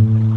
Mm-hmm.